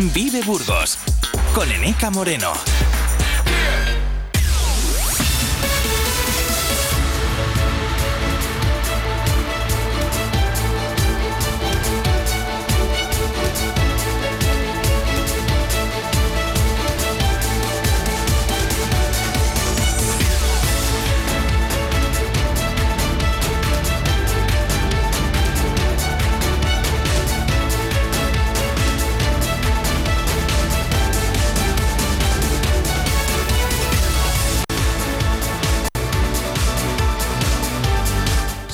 Vive Burgos con Eneca Moreno.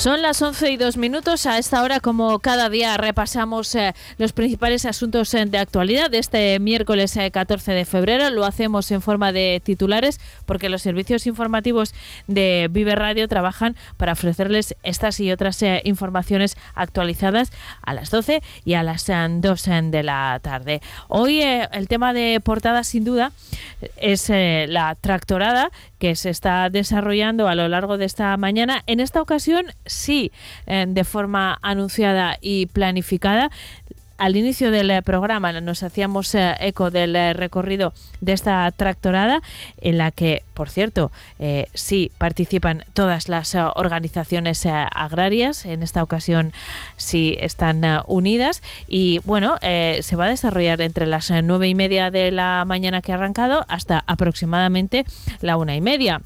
Son las 11 y 2 minutos. A esta hora, como cada día, repasamos eh, los principales asuntos eh, de actualidad de este miércoles 14 eh, de febrero. Lo hacemos en forma de titulares porque los servicios informativos de Vive Radio trabajan para ofrecerles estas y otras informaciones actualizadas a las 12 y a las 2 de la tarde. Hoy el tema de portada, sin duda, es la tractorada que se está desarrollando a lo largo de esta mañana. En esta ocasión, sí, eh, de forma anunciada y planificada. Al inicio del eh, programa nos hacíamos eh, eco del recorrido de esta tractorada, en la que, por cierto, sí participan todas las organizaciones agrarias. En esta ocasión sí están unidas. Y bueno, se va a desarrollar entre las nueve y media de la mañana que ha arrancado hasta aproximadamente la una y media.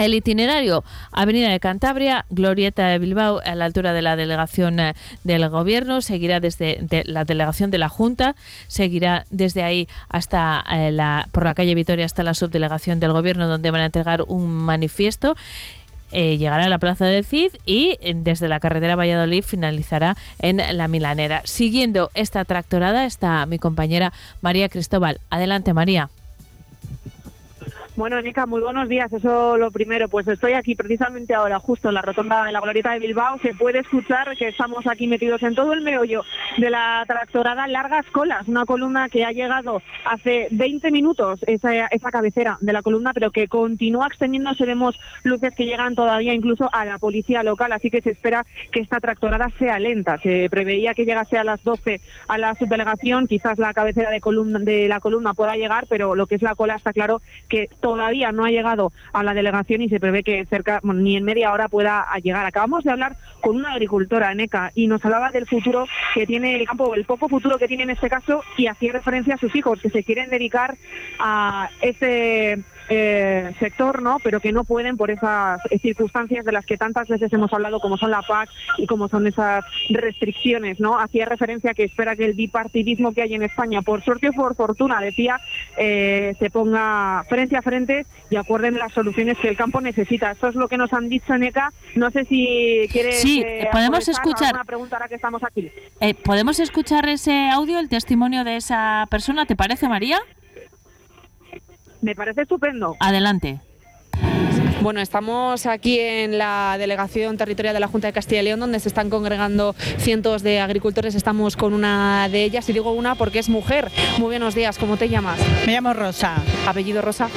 El itinerario, Avenida de Cantabria, Glorieta de Bilbao, a la altura de la delegación eh, del Gobierno, seguirá desde la delegación de la Junta, seguirá desde ahí hasta eh, la, por la calle Vitoria hasta la subdelegación del Gobierno, donde van a entregar un manifiesto. Eh, llegará a la Plaza del Cid y desde la carretera Valladolid finalizará en La Milanera. Siguiendo esta tractorada está mi compañera María Cristóbal. Adelante, María. Bueno, Nica, muy buenos días. Eso lo primero. Pues estoy aquí precisamente ahora, justo en la rotonda de la Glorieta de Bilbao. Se puede escuchar que estamos aquí metidos en todo el meollo de la tractorada Largas Colas, una columna que ha llegado hace 20 minutos, esa, esa cabecera de la columna, pero que continúa extendiéndose. Vemos luces que llegan todavía incluso a la policía local, así que se espera que esta tractorada sea lenta. Se preveía que llegase a las 12 a la subdelegación, quizás la cabecera de, columna, de la columna pueda llegar, pero lo que es la cola está claro que todavía no ha llegado a la delegación y se prevé que cerca, ni en media hora pueda llegar. Acabamos de hablar con una agricultora, NECA, y nos hablaba del futuro que tiene el campo, el poco futuro que tiene en este caso, y hacía referencia a sus hijos, que se quieren dedicar a ese eh, sector, ¿no? Pero que no pueden por esas circunstancias de las que tantas veces hemos hablado, como son la PAC y como son esas restricciones, ¿no? Hacía referencia que espera que el bipartidismo que hay en España, por suerte o por fortuna, decía, eh, se ponga frente a frente y acuerden las soluciones que el campo necesita. Eso es lo que nos han dicho, Neca. No sé si quieres... Sí, eh, podemos escuchar... Una pregunta ahora que estamos aquí. ¿Podemos escuchar ese audio, el testimonio de esa persona? ¿Te parece, María? Me parece estupendo. Adelante. Bueno, estamos aquí en la delegación territorial de la Junta de Castilla y León, donde se están congregando cientos de agricultores. Estamos con una de ellas, y digo una porque es mujer. Muy buenos días, ¿cómo te llamas? Me llamo Rosa. ¿Apellido Rosa?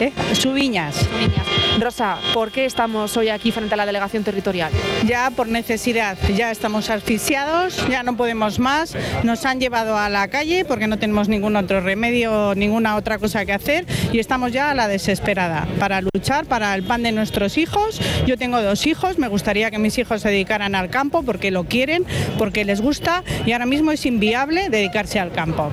¿Eh? Subiñas. Subiñas. Rosa, ¿por qué estamos hoy aquí frente a la delegación territorial? Ya por necesidad, ya estamos asfixiados, ya no podemos más. Nos han llevado a la calle porque no tenemos ningún otro remedio, ninguna otra cosa que hacer y estamos ya a la desesperada para luchar para el pan de nuestros hijos. Yo tengo dos hijos, me gustaría que mis hijos se dedicaran al campo porque lo quieren, porque les gusta y ahora mismo es inviable dedicarse al campo.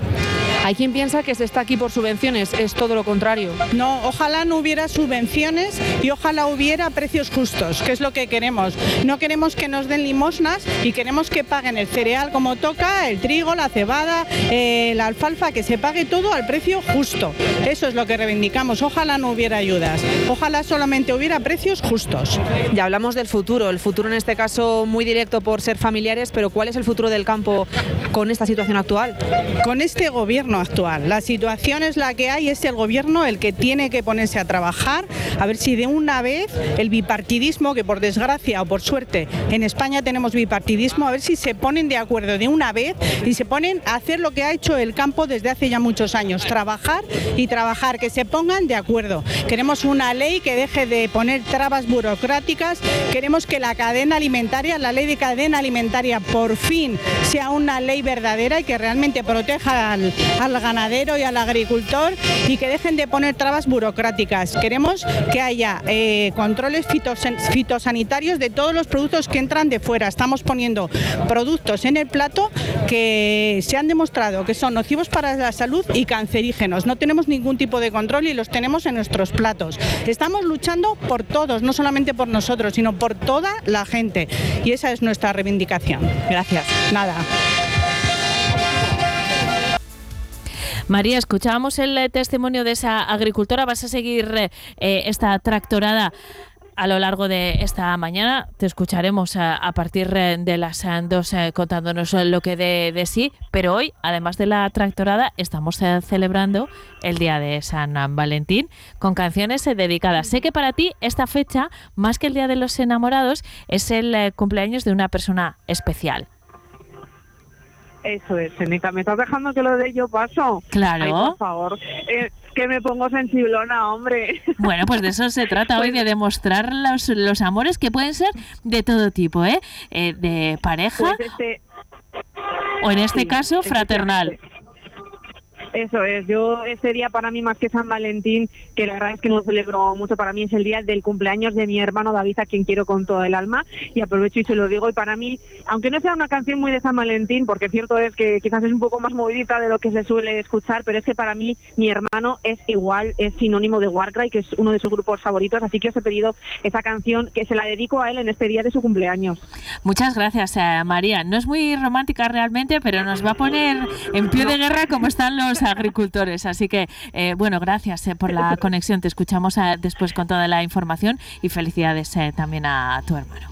Hay quien piensa que se está aquí por subvenciones, es todo lo contrario. No, ojalá no hubiera subvenciones y ojalá hubiera precios justos, que es lo que queremos. No queremos que nos den limosnas y queremos que paguen el cereal como toca, el trigo, la cebada, eh, la alfalfa, que se pague todo al precio justo. Eso es lo que reivindicamos. Ojalá no hubiera ayudas, ojalá solamente hubiera precios justos. Ya hablamos del futuro, el futuro en este caso muy directo por ser familiares, pero ¿cuál es el futuro del campo con esta situación actual? Con este gobierno actual. La situación es la que hay, es el gobierno el que tiene que ponerse a trabajar, a ver si de una vez el bipartidismo, que por desgracia o por suerte en España tenemos bipartidismo, a ver si se ponen de acuerdo de una vez y se ponen a hacer lo que ha hecho el campo desde hace ya muchos años, trabajar y trabajar, que se pongan de acuerdo. Queremos una ley que deje de poner trabas burocráticas, queremos que la cadena alimentaria, la ley de cadena alimentaria por fin sea una ley verdadera y que realmente proteja al, al ganadero y al agricultor y que dejen de poner trabas burocráticas. Queremos que haya eh, controles fitosanitarios de todos los productos que entran de fuera. Estamos poniendo productos en el plato que se han demostrado que son nocivos para la salud y cancerígenos. No tenemos ningún tipo de control y los tenemos en nuestros platos. Estamos luchando por todos, no solamente por nosotros, sino por toda la gente. Y esa es nuestra reivindicación. Gracias. Nada. María, escuchábamos el eh, testimonio de esa agricultora. ¿Vas a seguir eh, eh, esta tractorada? a lo largo de esta mañana. Te escucharemos a, partir de las dos contándonos lo que de, de, sí, pero hoy, además de la tractorada, estamos celebrando el Día de San Valentín con canciones dedicadas. Sé que para ti esta fecha, más que el Día de los Enamorados, es el cumpleaños de una persona especial. Eso es, Seneca. ¿Me estás dejando que lo de yo paso? Claro. por favor. Eh, que me pongo sensiblona, hombre. Bueno, pues de eso se trata hoy, de demostrar los, los amores que pueden ser de todo tipo, ¿eh? eh de pareja. Pues este o en este caso, fraternal. Eso es, yo ese día para mí más que San Valentín, que la verdad es que no celebro mucho, para mí es el día del cumpleaños de mi hermano David, a quien quiero con todo el alma, y aprovecho y se lo digo, y para mí, aunque no sea una canción muy de San Valentín, porque cierto es que quizás es un poco más movidita de lo que se suele escuchar, pero es que para mí mi hermano es igual, es sinónimo de Warcry, que es uno de sus grupos favoritos, así que os he pedido esa canción que se la dedico a él en este día de su cumpleaños. Muchas gracias, eh, María. No es muy romántica realmente, pero nos va a poner en pie de guerra como están los agricultores. Así que, eh, bueno, gracias eh, por la conexión. Te escuchamos eh, después con toda la información y felicidades también a tu hermano.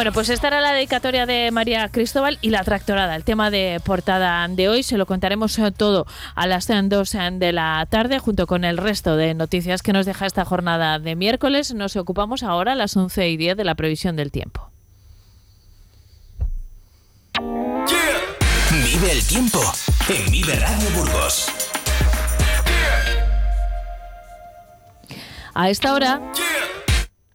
Bueno, pues esta era la dedicatoria de María Cristóbal y la tractorada, el tema de portada de hoy. Se lo contaremos eh, todo a las 2 eh, de la tarde, junto con el resto de noticias que nos deja esta jornada de miércoles. Nos ocupamos ahora a las 11 y 10 de la previsión del tiempo. Vive el tiempo en Vive Radio Burgos. A esta hora.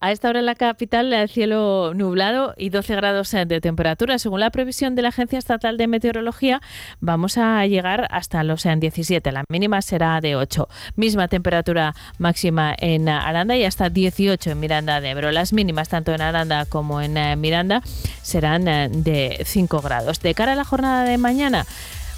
A esta hora en la capital, el cielo nublado y 12 grados de temperatura. Según la previsión de la Agencia Estatal de Meteorología, vamos a llegar hasta los 17. La mínima será de 8. Misma temperatura máxima en Aranda y hasta 18 en Miranda de Ebro. Las mínimas, tanto en Aranda como en eh, Miranda, serán eh, de 5 grados. De cara a la jornada de mañana,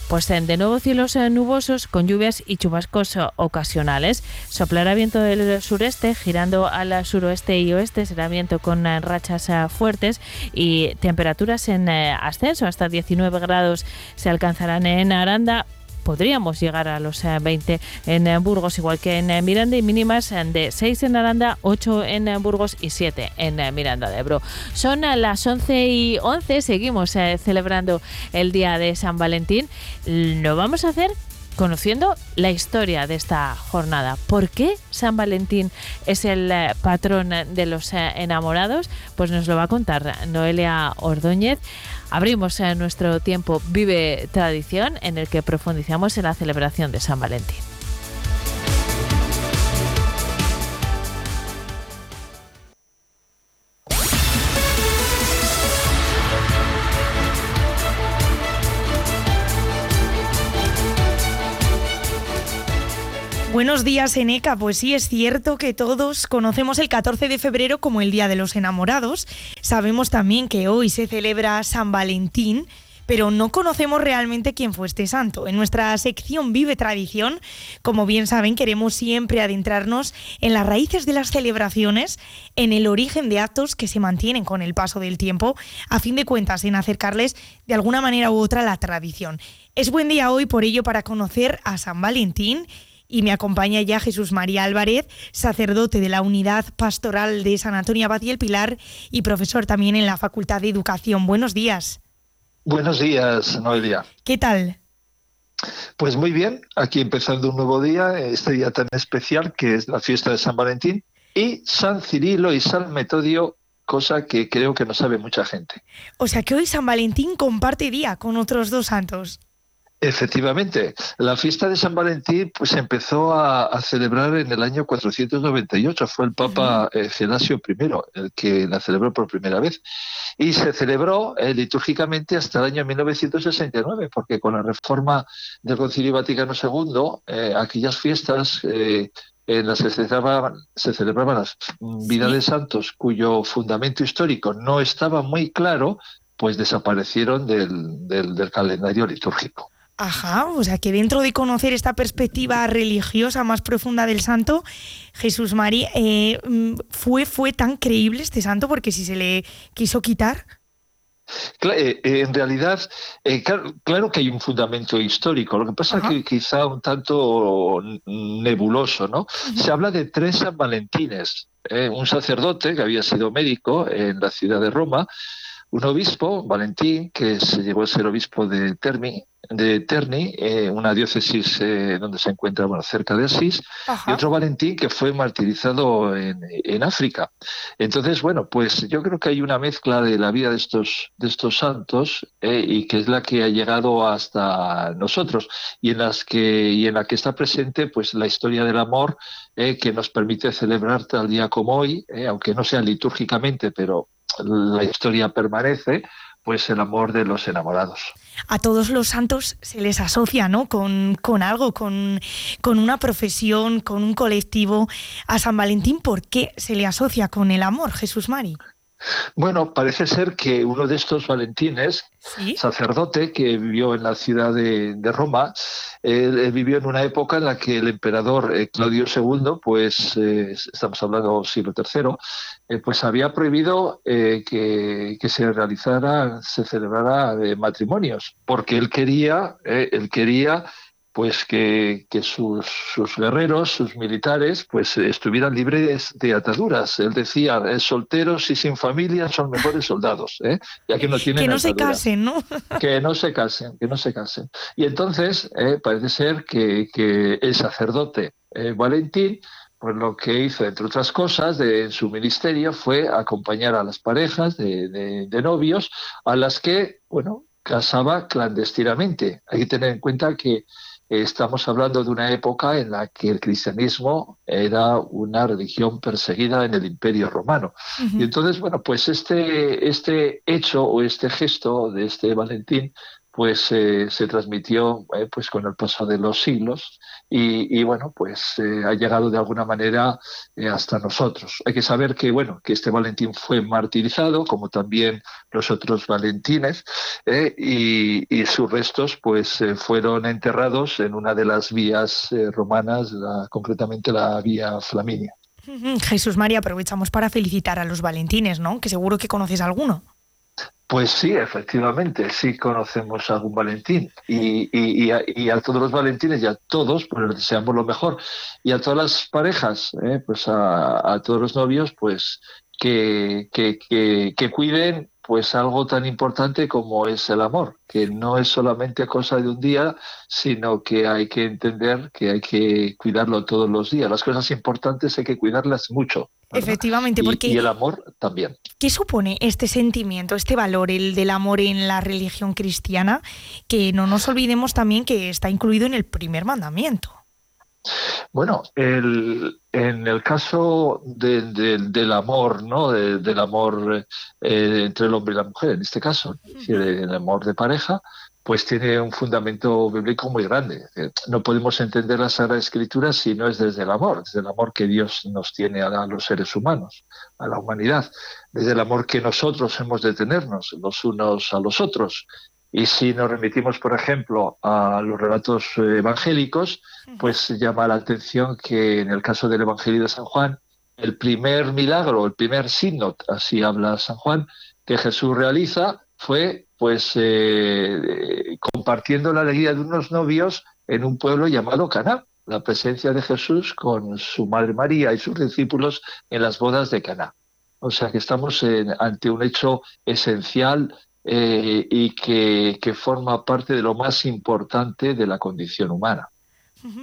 pues de nuevo cielos eh, nubosos con lluvias y chubascos eh, ocasionales. Soplará viento del sureste, girando al suroeste y oeste, será viento con eh, rachas fuertes y temperaturas en ascenso. Hasta 19 grados se alcanzarán en Aranda, podríamos llegar a los 20 eh, en eh, Burgos, igual que en eh, Miranda, y mínimas de 6 en Aranda, 8 en Burgos y 7 en Miranda de Ebro. Son las 11 y 11, seguimos celebrando el día de San Valentín. Lo vamos a hacer conociendo la historia de esta jornada. ¿Por qué San Valentín es el patrón de los enamorados? Pues nos lo va a contar Noelia Ordóñez. Abrimos nuestro tiempo Vive Tradición en el que profundizamos en la celebración de San Valentín. Buenos días, Eneca. Pues sí, es cierto que todos conocemos el 14 de febrero como el Día de los Enamorados. Sabemos también que hoy se celebra San Valentín, pero no conocemos realmente quién fue este santo. En nuestra sección Vive Tradición, como bien saben, queremos siempre adentrarnos en las raíces de las celebraciones, en el origen de actos que se mantienen con el paso del tiempo, a fin de cuentas en acercarles de alguna manera u otra la tradición. Es buen día hoy por ello para conocer a San Valentín y me acompaña ya Jesús María Álvarez, sacerdote de la Unidad Pastoral de San Antonio Abad y el Pilar y profesor también en la Facultad de Educación. Buenos días. Buenos días, Noelia. ¿Qué tal? Pues muy bien, aquí empezando un nuevo día, este día tan especial que es la fiesta de San Valentín y San Cirilo y San Metodio, cosa que creo que no sabe mucha gente. O sea que hoy San Valentín comparte día con otros dos santos. Efectivamente, la fiesta de San Valentín pues empezó a, celebrar en el año 498, fue el Papa eh, Gelasio I el que la celebró por primera vez. Y se celebró eh, litúrgicamente hasta el año 1969, porque con la reforma del Concilio Vaticano II, eh, aquellas fiestas en las que se celebraban, se celebraban las vidas de santos cuyo fundamento histórico no estaba muy claro, pues desaparecieron del calendario litúrgico. Ajá, o sea que dentro de conocer esta perspectiva religiosa más profunda del santo, Jesús María, eh, mm, ¿fue, ¿fue tan creíble este santo porque si se le quiso quitar? Eh, eh, en realidad, claro, que hay un fundamento histórico, lo que pasa es que quizá un tanto nebuloso, ¿no? Se habla de tres San Valentines, un sacerdote que había sido médico en la ciudad de Roma, un obispo, Valentín, que se llegó a ser obispo de Termi, de Terni, eh, una diócesis eh, donde se encuentra bueno, cerca de Asís, y otro Valentín que fue martirizado en, en, África. Entonces, bueno, pues yo creo que hay una mezcla de la vida de estos, de estos santos eh, y que es la que ha llegado hasta nosotros y en, las que, y en la que está presente pues la historia del amor que nos permite celebrar tal día como hoy, aunque no sea litúrgicamente, pero la historia permanece, pues el amor de los enamorados. A todos los santos se les asocia, ¿no? Con, con algo, con, con, una profesión, con un colectivo. A San Valentín, ¿por qué se le asocia con el amor, Jesús Mari? Bueno, parece ser que uno de estos Valentines, sacerdote que vivió en la ciudad de, Roma, él, vivió en una época en la que el emperador eh, Claudio II, pues eh, estamos hablando siglo III, eh, pues había prohibido que, que, se realizara, se celebrara matrimonios, porque él quería, él quería pues que, sus, guerreros, sus militares, pues estuvieran libres de ataduras. Él decía, eh, solteros y sin familia son mejores soldados, ¿eh? ya que no tienen Que no se casen, ¿no? que no se casen, que no se casen. Y entonces eh, parece ser que, el sacerdote Valentín, pues lo que hizo, entre otras cosas, de, en su ministerio fue acompañar a las parejas de, de novios a las que, bueno, casaba clandestinamente. Hay que tener en cuenta que Estamos hablando de una época en la que el cristianismo era una religión perseguida en el Imperio Romano. Y entonces, bueno, pues este, este hecho o este gesto de este Valentín pues eh, se transmitió eh, pues con el paso de los siglos y, bueno pues eh, ha llegado de alguna manera hasta nosotros. Hay que saber que bueno que este Valentín fue martirizado como también los otros Valentines y, sus restos pues fueron enterrados en una de las vías romanas concretamente la vía Flaminia. Jesús María aprovechamos para felicitar a los Valentines no que seguro que conoces alguno pues sí, efectivamente, sí conocemos a algún Valentín y, a, todos los Valentines y a todos, pues les deseamos lo mejor. Y a todas las parejas, ¿eh? pues a, todos los novios, pues que, que, que, cuiden pues algo tan importante como es el amor, que no es solamente cosa de un día, sino que hay que entender que hay que cuidarlo todos los días. Las cosas importantes hay que cuidarlas mucho. Efectivamente, porque... Y el amor también. ¿Qué supone este sentimiento, este valor, el del amor en la religión cristiana? Que no nos olvidemos también que está incluido en el primer mandamiento. Bueno, el, en el caso del amor, ¿no? del amor eh, entre el hombre y la mujer, en este caso, el amor de pareja, pues tiene un fundamento bíblico muy grande. No podemos entender la Sagrada Escritura si no es desde el amor, desde el amor que Dios nos tiene a los seres humanos, a la humanidad, desde el amor que nosotros hemos de tenernos los unos a los otros. Y si nos remitimos, por ejemplo, a los relatos eh, evangélicos, pues llama la atención que en el caso del Evangelio de San Juan, el primer milagro, el primer signo, así habla San Juan, que Jesús realiza fue pues eh, compartiendo la alegría de unos novios en un pueblo llamado Caná, la presencia de Jesús con su madre María y sus discípulos en las bodas de Caná. O sea que estamos ante un hecho esencial eh, y que, forma parte de lo más importante de la condición humana.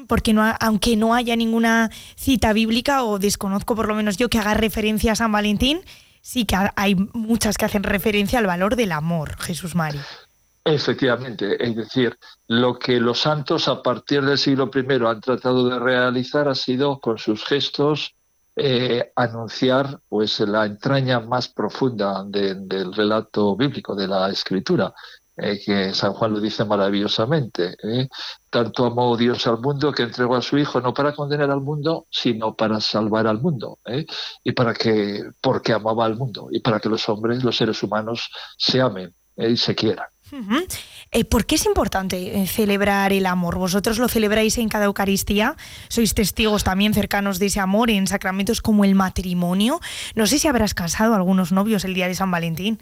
Porque no, aunque no haya ninguna cita bíblica, o desconozco por lo menos yo que haga referencia a San Valentín, sí que hay muchas que hacen referencia al valor del amor, Jesús Mari. Efectivamente, es decir, lo que los santos a partir del siglo I han tratado de realizar ha sido con sus gestos eh, anunciar pues la entraña más profunda del relato bíblico, de la escritura, eh, que San Juan lo dice maravillosamente. ¿eh? Tanto amó Dios al mundo que entregó a su Hijo no para condenar al mundo, sino para salvar al mundo, y para que, porque amaba al mundo, y para que los hombres, los seres humanos, se amen y se quieran. Eh, ¿Por qué es importante eh, celebrar el amor? Vosotros lo celebráis en cada Eucaristía, sois testigos también cercanos de ese amor en sacramentos como el matrimonio. No sé si habrás casado algunos novios el día de San Valentín.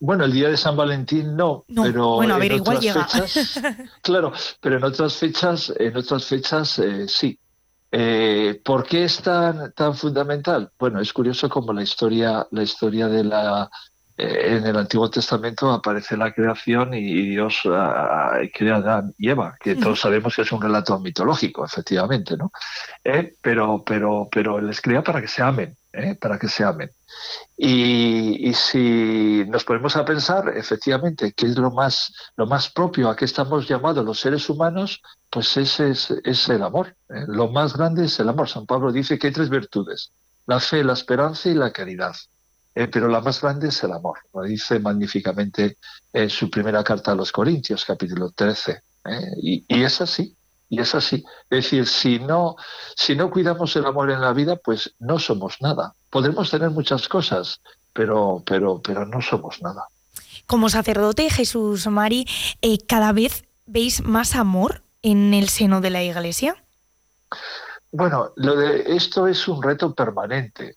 Bueno, el día de San Valentín no, pero bueno, a ver, igual llega. Fechas, claro, pero en otras fechas, en otras fechas eh, sí. ¿Por qué es tan, tan fundamental? Bueno, es curioso como la historia, la historia de la eh, en el Antiguo Testamento aparece la creación y Dios ah, ah, crea a Adán y Eva, que todos sabemos que es un relato mitológico, efectivamente, ¿no? Eh, pero, pero, pero les crea para que se amen, ¿eh? para que se amen. Y, si nos ponemos a pensar, efectivamente, qué es lo más, lo más propio a qué estamos llamados los seres humanos, pues ese es, el amor. Lo más grande es el amor. San Pablo dice que hay tres virtudes, la fe, la esperanza y la caridad. Eh, pero la más grande es el amor. Lo dice magníficamente en su primera carta a los Corintios, capítulo 13. ¿eh? Y, es así, y es así. Es decir, si no, si no cuidamos el amor en la vida, pues no somos nada. Podremos tener muchas cosas, pero, pero, pero no somos nada. Como sacerdote, Jesús Mari, eh, ¿cada vez veis más amor en el seno de la Iglesia? Bueno, lo de esto es un reto permanente.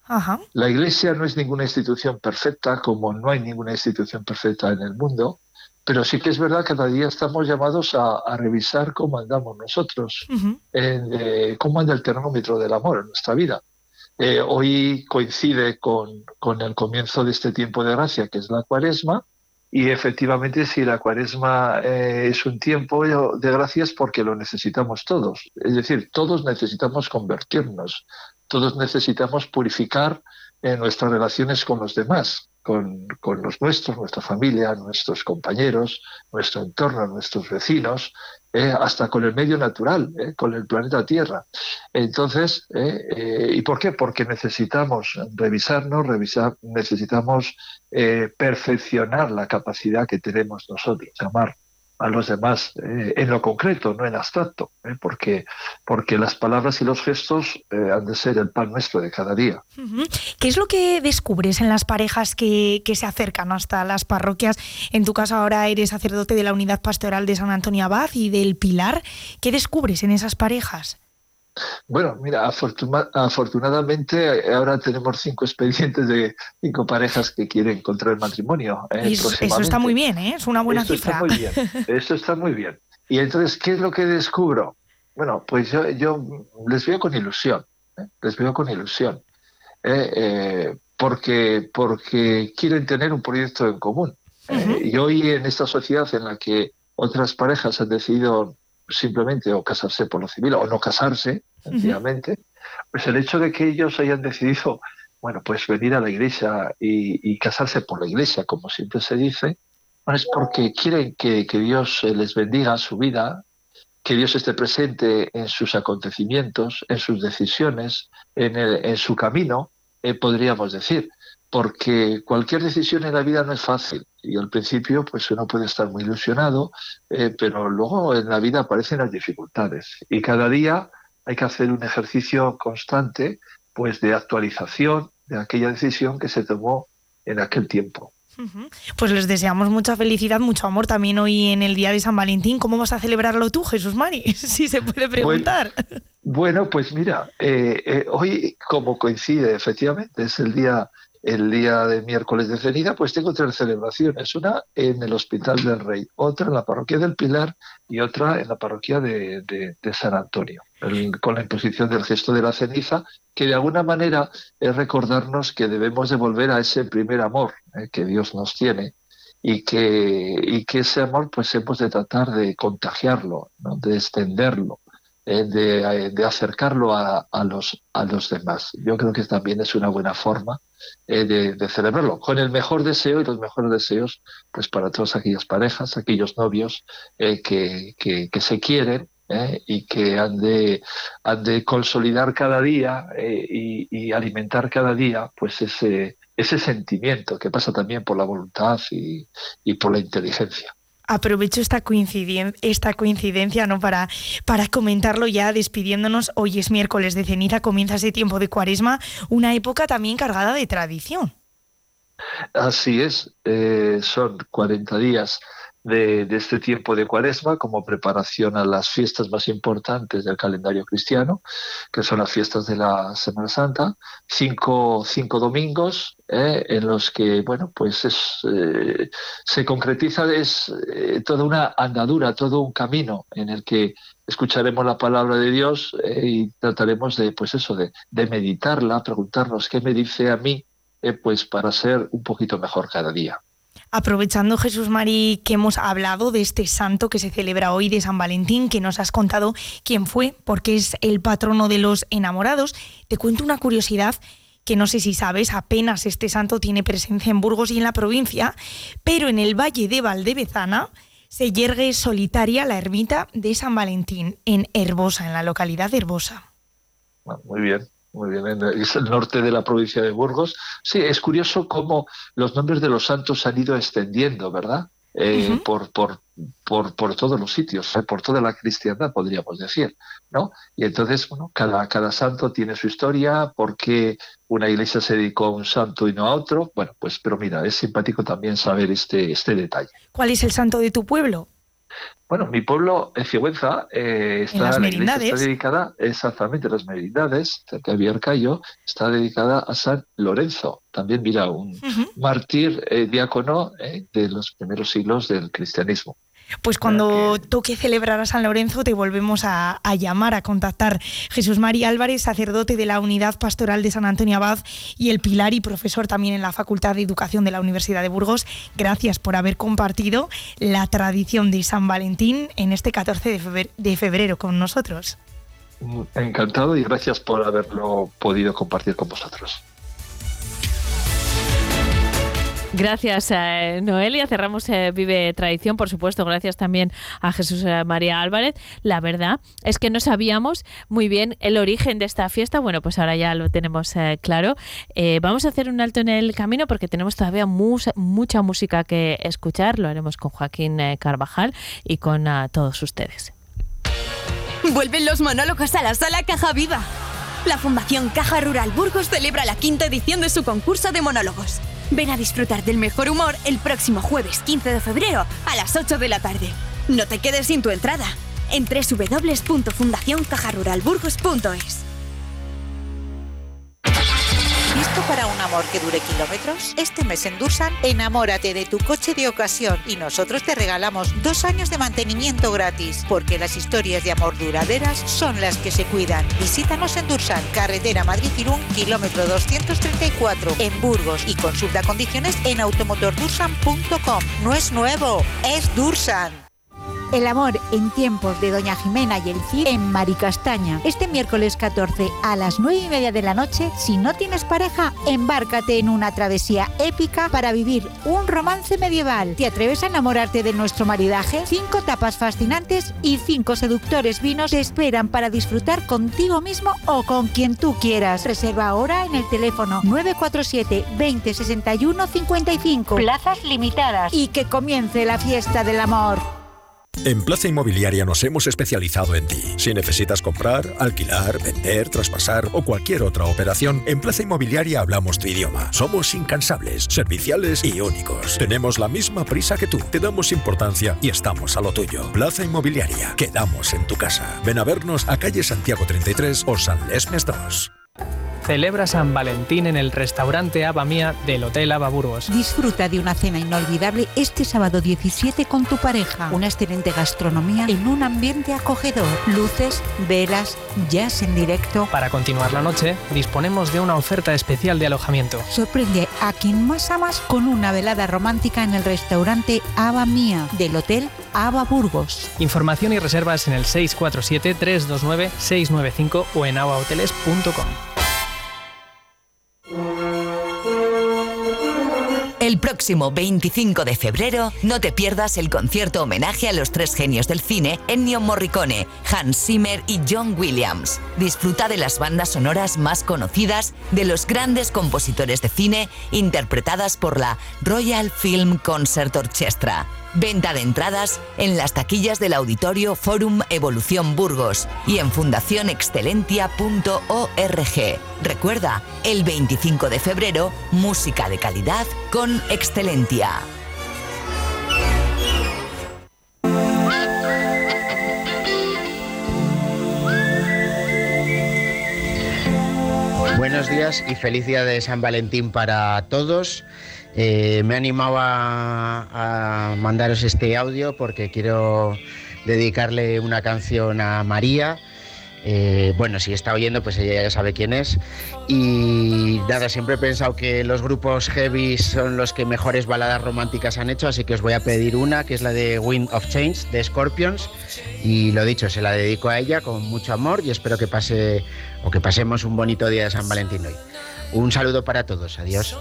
La Iglesia no es ninguna institución perfecta, como no hay ninguna institución perfecta en el mundo, pero sí que es verdad que cada día estamos llamados a, revisar cómo andamos nosotros, eh, cómo anda el termómetro del amor en nuestra vida. Eh, hoy coincide con, con el comienzo de este tiempo de gracia, que es la cuaresma, y efectivamente, si la cuaresma eh, es un tiempo de gracias porque lo necesitamos todos. Es decir, todos necesitamos convertirnos, todos necesitamos purificar en nuestras relaciones con los demás con, los nuestros, nuestra familia, nuestros compañeros, nuestro entorno, nuestros vecinos, eh, hasta con el medio natural, eh, con el planeta Tierra. Entonces, eh, ¿y por qué? Porque necesitamos revisarnos, revisar, necesitamos perfeccionar la capacidad que tenemos nosotros amar a los demás eh, en lo concreto, no en abstracto, ¿eh? porque, porque las palabras y los gestos eh, han de ser el pan nuestro de cada día. ¿Qué es lo que descubres en las parejas que, que, se acercan hasta las parroquias? En tu caso ahora eres sacerdote de la unidad pastoral de San Antonio Abad y del Pilar. ¿Qué descubres en esas parejas? Bueno, mira, afortunadamente eh, ahora tenemos cinco expedientes de cinco parejas que quieren encontrar matrimonio. Eh, eso, está muy bien, ¿eh? es una buena cifra. Está muy bien. Eso está muy bien. Y entonces, ¿qué es lo que descubro? Bueno, pues yo, les veo con ilusión, ¿eh? les veo con ilusión. porque, porque quieren tener un proyecto en común. Y hoy en esta sociedad en la que otras parejas han decidido simplemente o casarse por lo civil o no casarse, sencillamente, pues el hecho de que ellos hayan decidido, bueno, pues venir a la iglesia y, casarse por la iglesia, como siempre se dice, es porque quieren que, Dios les bendiga su vida, que Dios esté presente en sus acontecimientos, en sus decisiones, en, en su camino, eh, podríamos decir porque cualquier decisión en la vida no es fácil y al principio pues uno puede estar muy ilusionado, eh, pero luego en la vida aparecen las dificultades y cada día hay que hacer un ejercicio constante pues de actualización de aquella decisión que se tomó en aquel tiempo. Pues les deseamos mucha felicidad, mucho amor también hoy en el día de San Valentín. ¿Cómo vas a celebrarlo tú, Jesús Mari? Si se puede preguntar. Bueno, pues mira, eh, eh, hoy como coincide efectivamente, es el día el día de miércoles de ceniza, pues tengo tres celebraciones, una en el Hospital del Rey, otra en la parroquia del Pilar y otra en la parroquia de, San Antonio, con la imposición del gesto de la ceniza, que de alguna manera es recordarnos que debemos de volver a ese primer amor eh, que Dios nos tiene y que, y que ese amor pues hemos de tratar de contagiarlo, de extenderlo eh, eh, de, acercarlo a, los, a los demás. Yo creo que también es una buena forma eh, de, celebrarlo, con el mejor deseo y los mejores deseos pues para todas aquellas parejas, aquellos novios que, que, se quieren y que han de, han de consolidar cada día y, y, alimentar cada día pues ese, ese sentimiento que pasa también por la voluntad y, y por la inteligencia aprovecho esta coincidencia, esta coincidencia ¿no? para, para comentarlo ya despidiéndonos. Hoy es miércoles de ceniza, comienza ese tiempo de cuaresma, una época también cargada de tradición. Así es, eh, son 40 días de, este tiempo de cuaresma como preparación a las fiestas más importantes del calendario cristiano, que son las fiestas de la Semana Santa, cinco, cinco domingos eh, en los que, bueno, pues es, eh, se concretiza es eh, toda una andadura, todo un camino en el que escucharemos la palabra de Dios y trataremos de, pues eso, de, de meditarla, preguntarnos qué me dice a mí, pues para ser un poquito mejor cada día. Aprovechando Jesús Mari que hemos hablado de este santo que se celebra hoy de San Valentín, que nos has contado quién fue, porque es el patrono de los enamorados, te cuento una curiosidad que no sé si sabes, apenas este santo tiene presencia en Burgos y en la provincia, pero en el valle de Valdevezana se yergue solitaria la ermita de San Valentín en Herbosa, en la localidad de Herbosa. Muy bien. Muy bien, es el norte de la provincia de Burgos. Sí, es curioso cómo los nombres de los santos han ido extendiendo, ¿verdad? Eh, por, por, por, por, todos los sitios, eh, por toda la cristiandad, podríamos decir, ¿no? Y entonces, bueno, cada, cada santo tiene su historia, por qué una iglesia se dedicó a un santo y no a otro. Bueno, pues, pero mira, es simpático también saber este, este detalle. ¿Cuál es el santo de tu pueblo? Bueno, mi pueblo, en eh, está, la iglesia está dedicada exactamente a las merindades, cerca de Arcayo, está dedicada a San Lorenzo. También, mira, un mártir eh, diácono eh, de los primeros siglos del cristianismo. Pues cuando toque celebrar a San Lorenzo te volvemos a, llamar, a contactar. Jesús María Álvarez, sacerdote de la Unidad Pastoral de San Antonio Abad y el Pilar y profesor también en la Facultad de Educación de la Universidad de Burgos, gracias por haber compartido la tradición de San Valentín en este 14 de febrero con nosotros. Encantado y gracias por haberlo podido compartir con vosotros. Gracias, eh, Noelia. Cerramos eh, Vive Tradición, por supuesto. Gracias también a Jesús eh, María Álvarez. La verdad es que no sabíamos muy bien el origen de esta fiesta. Bueno, pues ahora ya lo tenemos claro. vamos a hacer un alto en el camino porque tenemos todavía mucha música que escuchar. Lo haremos con Joaquín Carvajal y con todos ustedes. Vuelven los monólogos a la sala Caja Viva. La Fundación Caja Rural Burgos celebra la quinta edición de su concurso de monólogos. Ven a disfrutar del mejor humor el próximo jueves 15 de febrero a las 8 de la tarde. No te quedes sin tu entrada en www.fundacioncajaruralburgos.es. ¿Listo para una amor que dure kilómetros? Este mes en Dursan, enamórate de tu coche de ocasión y nosotros te regalamos dos años de mantenimiento gratis, porque las historias de amor duraderas son las que se cuidan. Visítanos en Dursan, carretera Madrid-Irún, kilómetro 234, en Burgos y consulta condiciones en automotordursan.com. No es nuevo, es Dursan. El amor en tiempos de Doña Jimena y el Cid en Maricastaña. Este miércoles 14 a las 9 y media de la noche, si no tienes pareja, embárcate en una travesía épica para vivir un romance medieval. ¿Te atreves a enamorarte de nuestro maridaje? Cinco tapas fascinantes y cinco seductores vinos te esperan para disfrutar contigo mismo o con quien tú quieras. Reserva ahora en el teléfono 947 20 61 55. Plazas limitadas. Y que comience la fiesta del amor. En Plaza Inmobiliaria nos hemos especializado en ti. Si necesitas comprar, alquilar, vender, traspasar o cualquier otra operación, en Plaza Inmobiliaria hablamos tu idioma. Somos incansables, serviciales y únicos. Tenemos la misma prisa que tú, te damos importancia y estamos a lo tuyo. Plaza Inmobiliaria, quedamos en tu casa. Ven a vernos a calle Santiago 33 o San Lesmes 2. Celebra San Valentín en el restaurante Aba Mía del Hotel Aba Burgos. Disfruta de una cena inolvidable este sábado 17 con tu pareja. Una excelente gastronomía en un ambiente acogedor. Luces, velas, jazz en directo. Para continuar la noche, disponemos de una oferta especial de alojamiento. Sorprende a quien más amas con una velada romántica en el restaurante Aba Mía del Hotel Aba Burgos. Información y reservas en el 647-329-695 o en abahoteles.com. próximo 25 de febrero no te pierdas el concierto homenaje a los tres genios del cine, Ennio Morricone, Hans Zimmer y John Williams. Disfruta de las bandas sonoras más conocidas de los grandes compositores de cine interpretadas por la Royal Film Concert Orchestra. Venta de entradas en las taquillas del Auditorio Forum Evolución Burgos y en fundacionexcelentia.org. Recuerda, el 25 de febrero, música de calidad con Excelentia. Buenos días y feliz día de San Valentín para todos. Eh, me he animado a, a mandaros este audio porque quiero dedicarle una canción a María. Eh, bueno, si está oyendo, pues ella ya sabe quién es. Y nada, siempre he pensado que los grupos heavy son los que mejores baladas románticas han hecho, así que os voy a pedir una, que es la de Wind of Change, de Scorpions. Y lo dicho, se la dedico a ella con mucho amor y espero que pase o que pasemos un bonito día de San Valentín hoy. Un saludo para todos, adiós.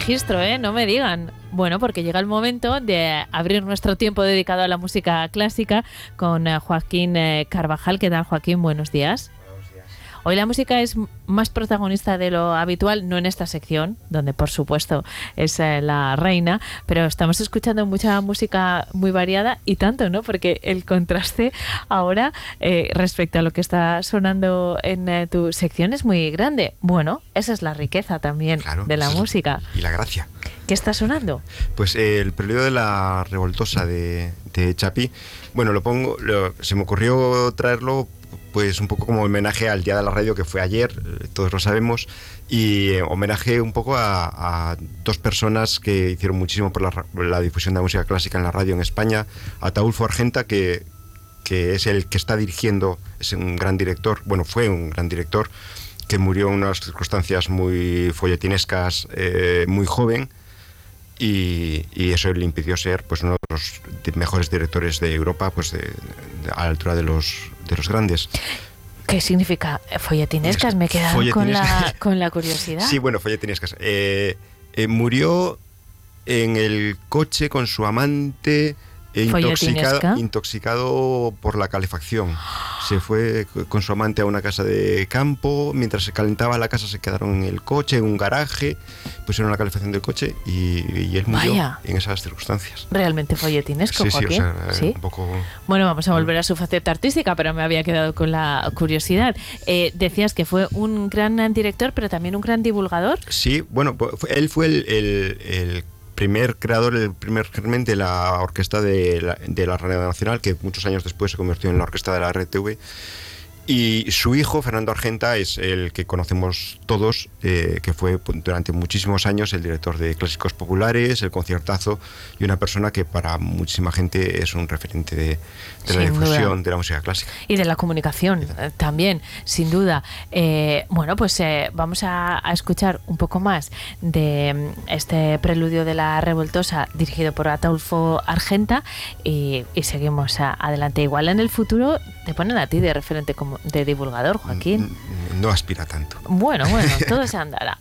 Registro, ¿eh? No me digan. Bueno, porque llega el momento de abrir nuestro tiempo dedicado a la música clásica con eh, Joaquín eh, Carvajal. ¿Qué tal, Joaquín? Buenos días. Hoy la música es más protagonista de lo habitual, no en esta sección, donde por supuesto es eh, la reina, pero estamos escuchando mucha música muy variada y tanto, ¿no? Porque el contraste ahora eh, respecto a lo que está sonando en eh, tu sección es muy grande. Bueno, esa es la riqueza también de la música. Y la gracia. ¿Qué está sonando? Pues eh, el preludio de la revoltosa de, de Chapi, bueno, lo pongo, lo- se me ocurrió traerlo pues un poco como homenaje al Día de la Radio que fue ayer, eh, todos lo sabemos, y eh, homenaje un poco a, dos personas que hicieron muchísimo por la, difusión de la música clásica en la radio en España, Ataulfo Argenta, que, que es el que está dirigiendo, es un gran director, bueno, fue un gran director, que murió en unas circunstancias muy folletinescas, eh, muy joven, y, eso le impidió ser pues uno de los mejores directores de Europa pues de- a la altura de los de los grandes ¿Qué significa folletinescas? Me he quedado con la, con la curiosidad. sí bueno folletinescas eh, eh, murió en el coche con su amante e intoxicado, intoxicado por la calefacción. Se fue con su amante a una casa de campo, mientras se calentaba la casa se quedaron en el coche, en un garaje, pusieron la calefacción del coche y, y él murió Vaya. en esas circunstancias. Realmente folletinesco, Sí, sí, o Joaquín. sea, ¿Sí? un poco... Bueno, vamos a volver a su faceta artística, pero me había quedado con la curiosidad. Eh, decías que fue un gran director, pero también un gran divulgador. Sí, bueno, pues él fue el, el- el primer creador, el primer germen de la orquesta de la, de la Radio Nacional, que muchos años después se convirtió en la orquesta de la RTV. Y su hijo, Fernando Argenta, es el que conocemos todos, eh, que fue durante muchísimos años el director de Clásicos Populares, el conciertazo, y una persona que para muchísima gente es un referente de, de la difusión duda. de la música clásica. Y de la comunicación eh, también, sin duda. Eh, bueno, pues eh, vamos a, a escuchar un poco más de mm, este preludio de la revoltosa dirigido por Ataulfo Argenta y, y seguimos a- adelante. Igual en el futuro te ponen a ti de referente como de divulgador, Joaquín. No aspira tanto. Bueno, bueno, todo se andará.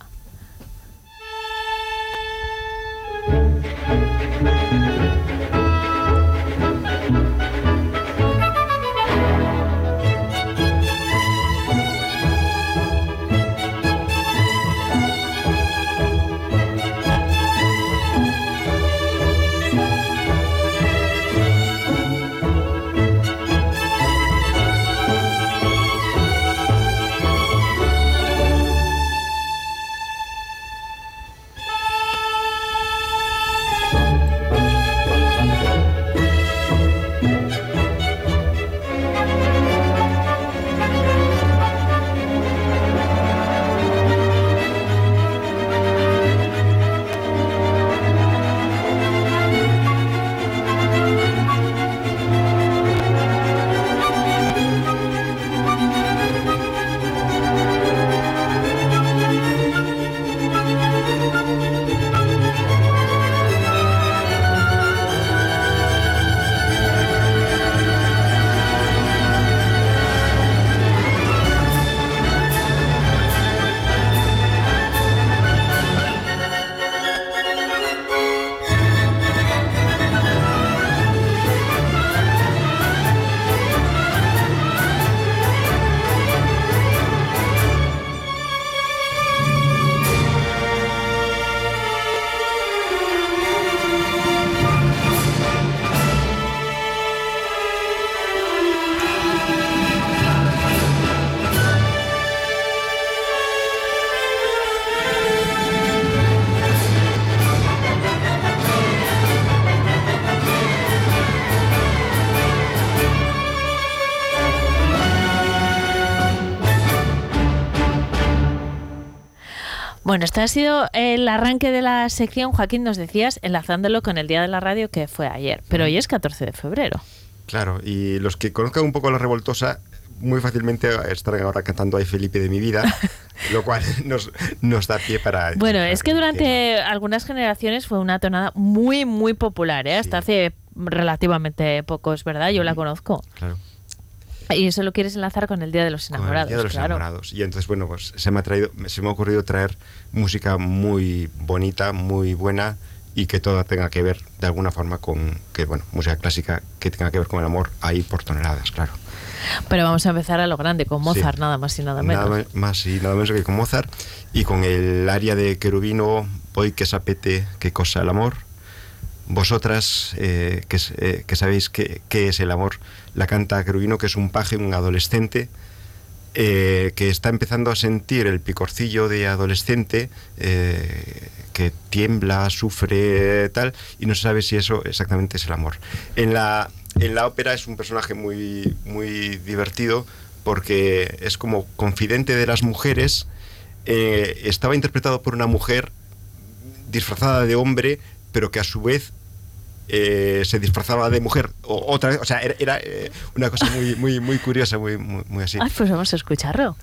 Bueno, este ha sido el arranque de la sección, Joaquín, nos decías, enlazándolo con el Día de la Radio que fue ayer, pero hoy es 14 de febrero. Claro, y los que conozcan un poco la revoltosa, muy fácilmente estarán ahora cantando Ay Felipe de mi vida, lo cual nos, nos da pie para... Bueno, es que durante algunas generaciones fue una tonada muy, muy popular, ¿eh? hasta hace relativamente poco, es verdad, yo la conozco. Claro. Y eso lo quieres enlazar con el Día de los con el Enamorados, Día de los claro. Enamorados. Y entonces, bueno, pues se me ha traído, se me ha ocurrido traer música muy bonita, muy buena, y que todo tenga que ver de alguna forma con que bueno música clásica que tenga que ver con el amor hay por toneladas claro Pero vamos a empezar a lo grande, con Mozart, nada más y nada menos. nada más y nada menos que con Mozart y con el área de querubino voy que sapete qué cosa el amor vosotras eh, que, eh, que sabéis qué, qué es el amor la canta querubino que es un paje un adolescente eh, que está empezando a sentir el picorcillo de adolescente eh, que tiembla, sufre tal y no se sabe si eso exactamente es el amor. En la, en la ópera es un personaje muy, muy divertido porque es como confidente de las mujeres, eh, estaba interpretado por una mujer disfrazada de hombre, pero que a su vez eh, se disfrazaba de mujer o, otra vez, o sea, era, eh, una cosa muy, muy, muy curiosa, muy, muy, muy así. Pues vamos a escucharlo.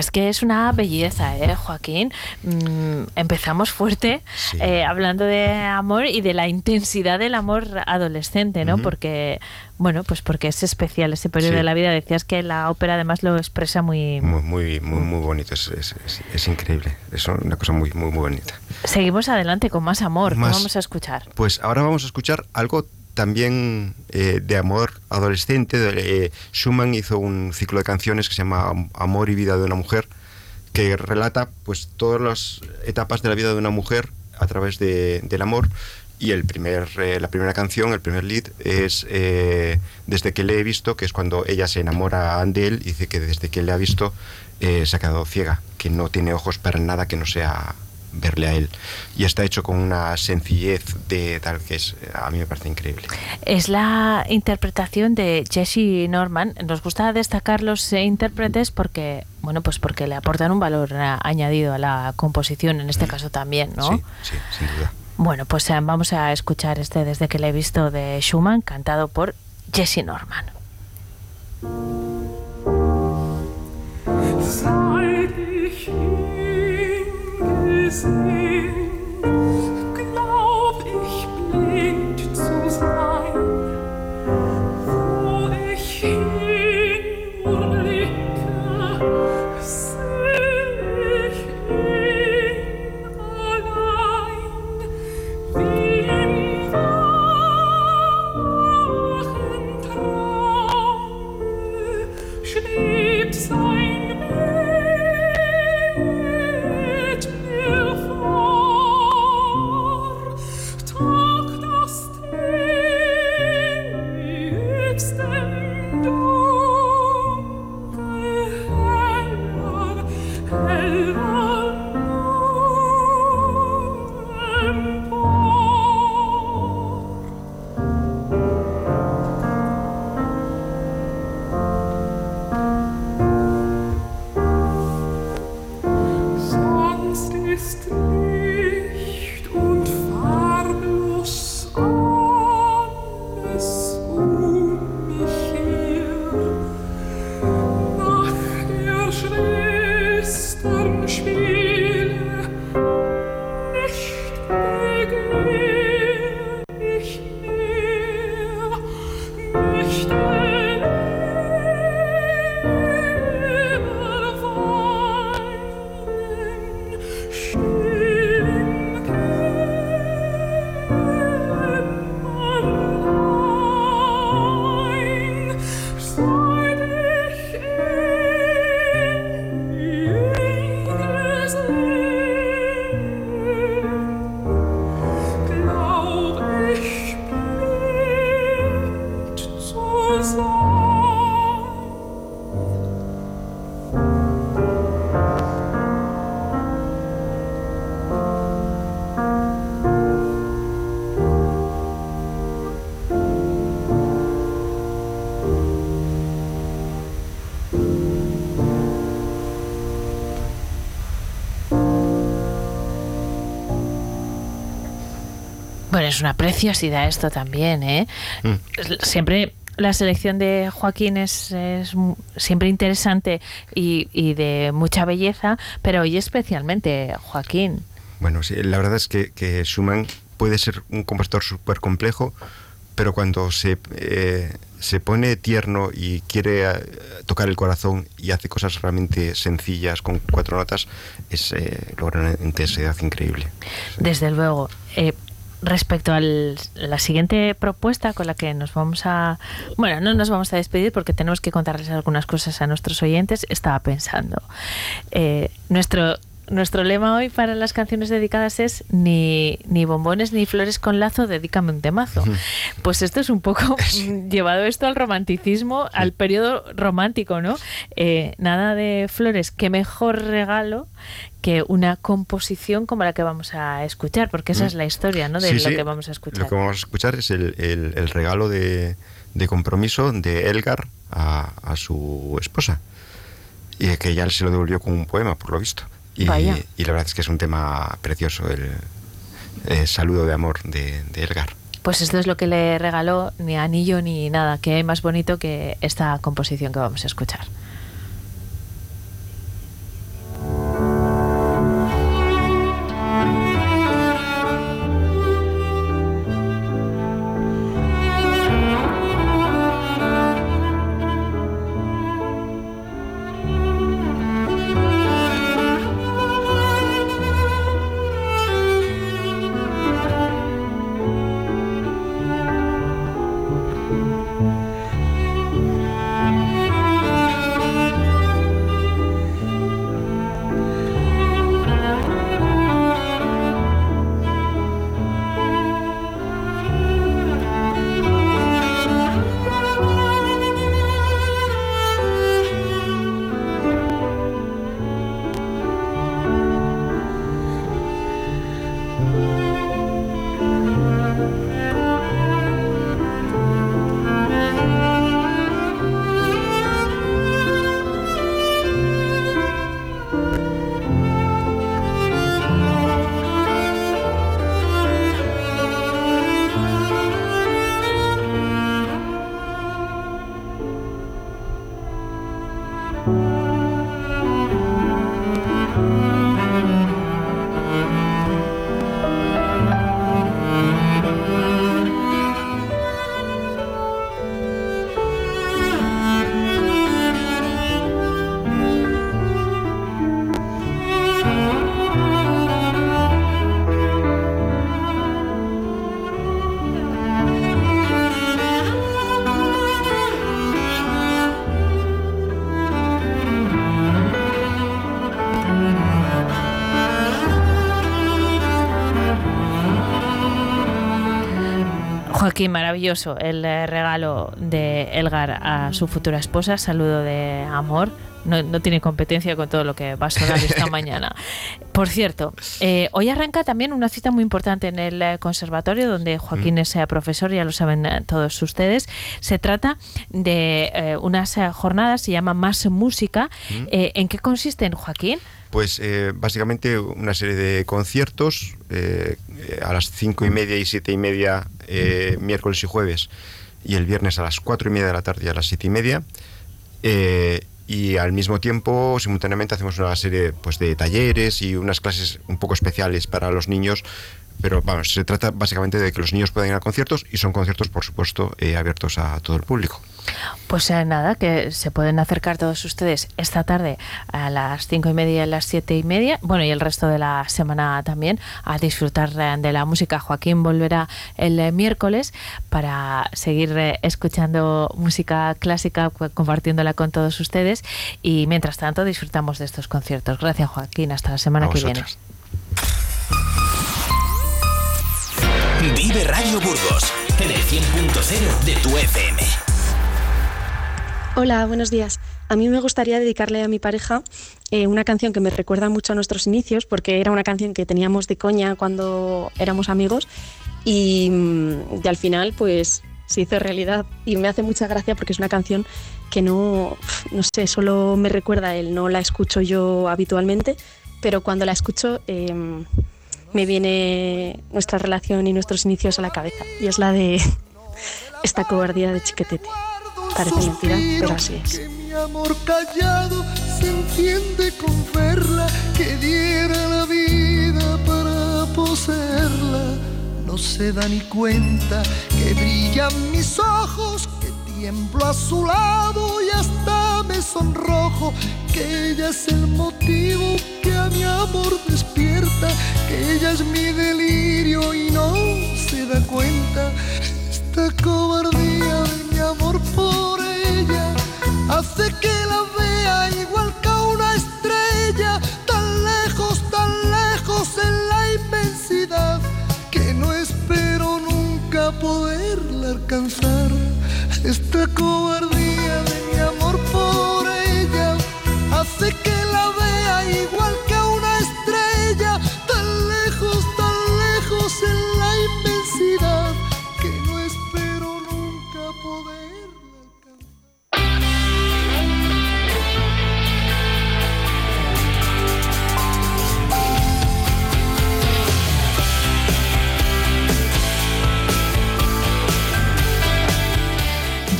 Es que es una belleza, ¿eh, Joaquín? Mm, empezamos fuerte eh, hablando de amor y de la intensidad del amor adolescente, ¿no? Porque, bueno, pues porque es especial ese periodo Sí. de la vida. Decías que la ópera además lo expresa muy... Muy, muy, muy, muy bonito, es, es, es- es increíble, es una cosa muy, muy, muy bonita. Seguimos adelante con más amor. ¿Qué vamos a escuchar? Pues ahora vamos a escuchar algo también eh, de amor adolescente. de- eh, Schumann hizo un ciclo de canciones que se llama Am- Amor y vida de una mujer, que relata pues todas las etapas de la vida de una mujer a través de- del amor. Y el primer, eh, la primera canción, el primer lead, es Desde que le he visto, que es cuando ella se enamora de él y dice que desde que le ha visto se ha quedado ciega, que no tiene ojos para nada que no sea verle a él. Y está hecho con una sencillez de tal que es, a mí me parece increíble. Es la interpretación de Jesse Norman. Nos gusta destacar los eh, intérpretes porque, bueno, pues porque le aportan un valor eh, añadido a la composición, en este caso también, ¿no? Sí, sí, sin duda. Bueno, pues eh, vamos a escuchar este desde que le he visto de Schumann, cantado por Jesse Norman. Seit ich gesehen, glaub ich blind zu sein. Es una preciosidad esto también, ¿eh? Siempre la selección de Joaquín es, siempre interesante y, y de mucha belleza, pero hoy especialmente Joaquín. Bueno, sí, la verdad es que, que Schumann puede ser un compositor súper complejo, pero cuando se, eh, se pone tierno y quiere eh, tocar el corazón y hace cosas realmente sencillas con cuatro notas, es, eh, logra una intensidad increíble. Desde luego. Respecto a la siguiente propuesta con la que nos vamos a... Bueno, no nos vamos a despedir porque tenemos que contarles algunas cosas a nuestros oyentes. Estaba pensando. eh, nuestro... Nuestro lema hoy para las canciones dedicadas es ni, ni bombones ni flores con lazo, dedícame un temazo. Pues esto es un poco llevado esto al romanticismo, al periodo romántico, ¿no? Eh, nada de flores, qué mejor regalo que una composición como la que vamos a escuchar, porque esa Mm. es la historia, ¿no? De Sí, lo sí. que vamos a escuchar. Lo que vamos a escuchar es el, el- el regalo de, de compromiso de Elgar a, a su esposa. Y que ya se lo devolvió con un poema, por lo visto. Y, Vaya. y la verdad es que es un tema precioso, el, el saludo de amor de, de Elgar. Pues esto es lo que le regaló, ni anillo ni nada, que hay más bonito que esta composición que vamos a escuchar. Joaquín, maravilloso el eh, regalo de Elgar a su futura esposa. Saludo de amor. No, no tiene competencia con todo lo que va a sonar esta mañana. Por cierto, eh, hoy arranca también una cita muy importante en el eh, conservatorio donde Joaquín es eh, profesor, ya lo saben todos ustedes. Se trata de eh, unas jornadas, se llama Más Música. Mm. Eh, ¿En qué consisten, Joaquín? Pues eh, básicamente una serie de conciertos eh, a las cinco y media y siete y media eh, miércoles y jueves y el viernes a las cuatro y media de la tarde y a las siete y media. Eh, y al mismo tiempo, simultáneamente, hacemos una serie pues, de talleres y unas clases un poco especiales para los niños. Pero se trata básicamente de que los niños puedan ir a conciertos y son conciertos, por supuesto, eh, abiertos a todo el público. Pues eh, nada, que se pueden acercar todos ustedes esta tarde a las cinco y media y a las siete y media, bueno, y el resto de la semana también, a disfrutar eh, de la música. Joaquín volverá el eh, miércoles para seguir escuchando música clásica, compartiéndola con todos ustedes, y mientras tanto disfrutamos de estos conciertos. Gracias, Joaquín. Hasta la semana que viene. Vive Radio Burgos en el 100.0 de tu FM. Hola, buenos días. A mí me gustaría dedicarle a mi pareja eh, una canción que me recuerda mucho a nuestros inicios, porque era una canción que teníamos de coña cuando éramos amigos y, mm, al final pues se hizo realidad y me hace mucha gracia porque es una canción que no, no sé, solo me recuerda a él, no la escucho yo habitualmente, pero cuando la escucho em, me viene nuestra relación y nuestros inicios a la cabeza y es la de esta cobardía de chiquetete. Parece mentira, pero así es. Mi amor callado se enciende con verla que diera la vida para poseerla. No se da ni cuenta que brillan mis ojos, que tiemblo a su lado y hasta me sonrojo. Que ella es el motivo que a mi amor despierta, que ella es mi delirio y no se da cuenta. Esta cobardía de mi amor por ella hace que la vea igual que una estrella, tan lejos, tan lejos en la inmensidad, que no espero nunca poderla alcanzar. Esta cobardía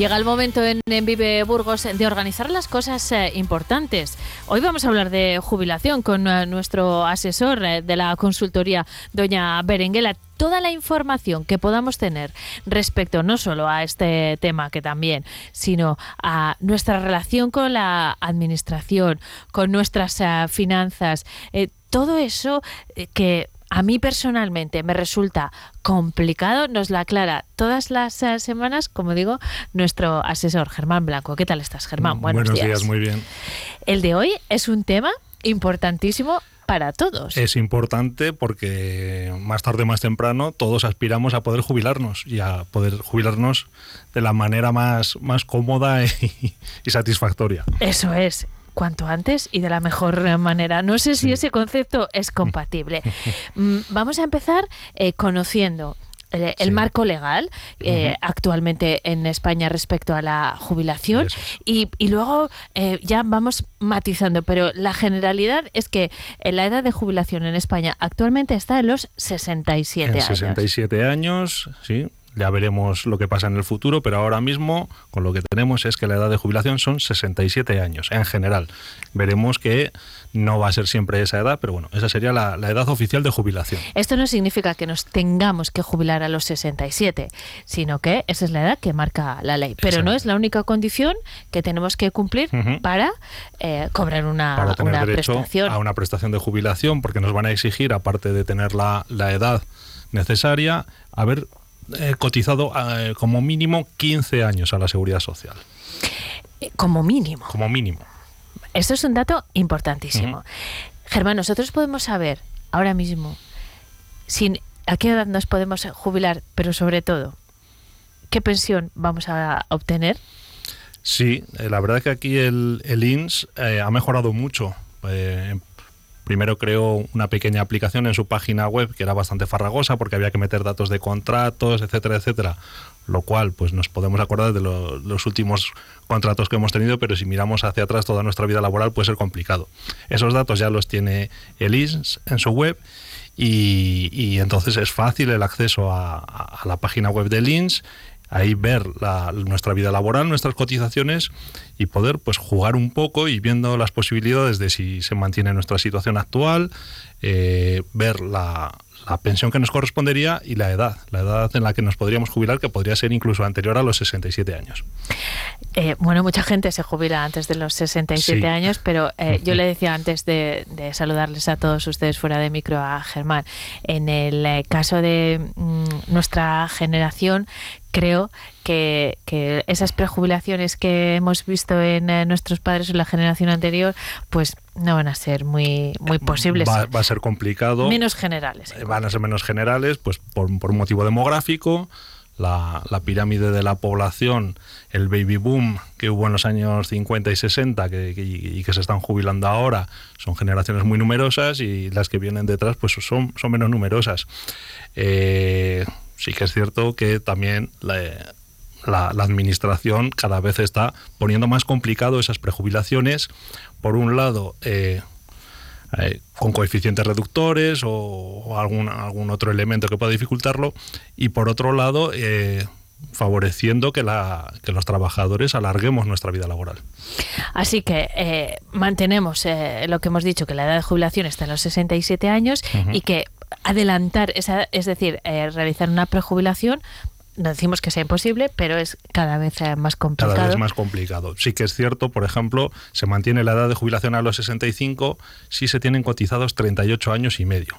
Llega el momento en, en Vive Burgos de organizar las cosas eh, importantes. Hoy vamos a hablar de jubilación con eh, nuestro asesor eh, de la consultoría, doña Berenguela. Toda la información que podamos tener respecto no solo a este tema que también, sino a nuestra relación con la administración, con nuestras finanzas, todo eso que a mí personalmente me resulta complicado, nos la aclara todas las eh, semanas, como digo, nuestro asesor Germán Blanco. ¿Qué tal estás, Germán? Buenos, días. muy bien. El de hoy es un tema importantísimo para todos. Es importante porque más tarde o más temprano todos aspiramos a poder jubilarnos y a poder jubilarnos de la manera más, más cómoda y, y satisfactoria. Eso es. Cuanto antes y de la mejor manera. No sé si ese concepto es compatible. Mm, Vamos a empezar eh, conociendo eh, el marco legal eh, actualmente en España respecto a la jubilación y, y luego eh, ya vamos matizando, pero la generalidad es que eh, la edad de jubilación en España actualmente está en los 67 en años. 67 años, sí. Ya veremos lo que pasa en el futuro, pero ahora mismo con lo que tenemos es que la edad de jubilación son 67 años en general. Veremos que no va a ser siempre esa edad, pero bueno, esa sería la, la edad oficial de jubilación. Esto no significa que nos tengamos que jubilar a los 67, sino que esa es la edad que marca la ley. Pero no es la única condición que tenemos que cumplir para eh, cobrar una, para tener una derecho prestación. a una prestación de jubilación, porque nos van a exigir, aparte de tener la, la edad necesaria, haber eh, cotizado eh, como mínimo 15 años a la seguridad social. Como mínimo. Como mínimo. Esto es un dato importantísimo. Germán, nosotros podemos saber ahora mismo sin, a qué edad nos podemos jubilar, pero sobre todo, qué pensión vamos a obtener? Sí, eh, la verdad es que aquí el, el INS eh, ha mejorado mucho. Eh, primero creó una pequeña aplicación en su página web que era bastante farragosa porque había que meter datos de contratos, etcétera, etcétera. Lo cual, pues nos podemos acordar de lo- los últimos contratos que hemos tenido, pero si miramos hacia atrás toda nuestra vida laboral puede ser complicado. Esos datos ya los tiene el INS en su web y, entonces es fácil el acceso a, a- la página web del INS, ahí ver la- nuestra vida laboral, nuestras cotizaciones y poder pues jugar un poco y viendo las posibilidades de si se mantiene nuestra situación actual, eh, ver la, la pensión que nos correspondería y la edad, la edad en la que nos podríamos jubilar, que podría ser incluso anterior a los 67 años. Eh, bueno, mucha gente se jubila antes de los 67 Sí. años, pero eh, yo le decía antes de, de saludarles a todos ustedes fuera de micro a Germán, en el eh, caso de mm, nuestra generación, creo que, que esas prejubilaciones que hemos visto en eh, nuestros padres o en la generación anterior, pues no van a ser muy, muy posibles. Va, va a ser complicado. Menos generales. Eh, van a ser menos generales, pues por, por un motivo demográfico. La, la pirámide de la población, el baby boom que hubo en los años 50 y 60 que, que- y que se están jubilando ahora, son generaciones muy numerosas y las que vienen detrás pues son, son menos numerosas. Eh, sí que es cierto que también la, la- la administración cada vez está poniendo más complicado esas prejubilaciones. Por un lado, eh, eh, con coeficientes reductores o, o algún, algún otro elemento que pueda dificultarlo. Y por otro lado, eh, favoreciendo que, la, que los trabajadores alarguemos nuestra vida laboral. Así que eh, mantenemos eh, lo que hemos dicho, que la edad de jubilación está en los 67 años Ujú. y que adelantar, esa, es decir, eh, realizar una prejubilación, no decimos que sea imposible, pero es cada vez más complicado. Cada vez más complicado. Sí que es cierto, por ejemplo, se mantiene la edad de jubilación a los 65 si se tienen cotizados 38 años y medio.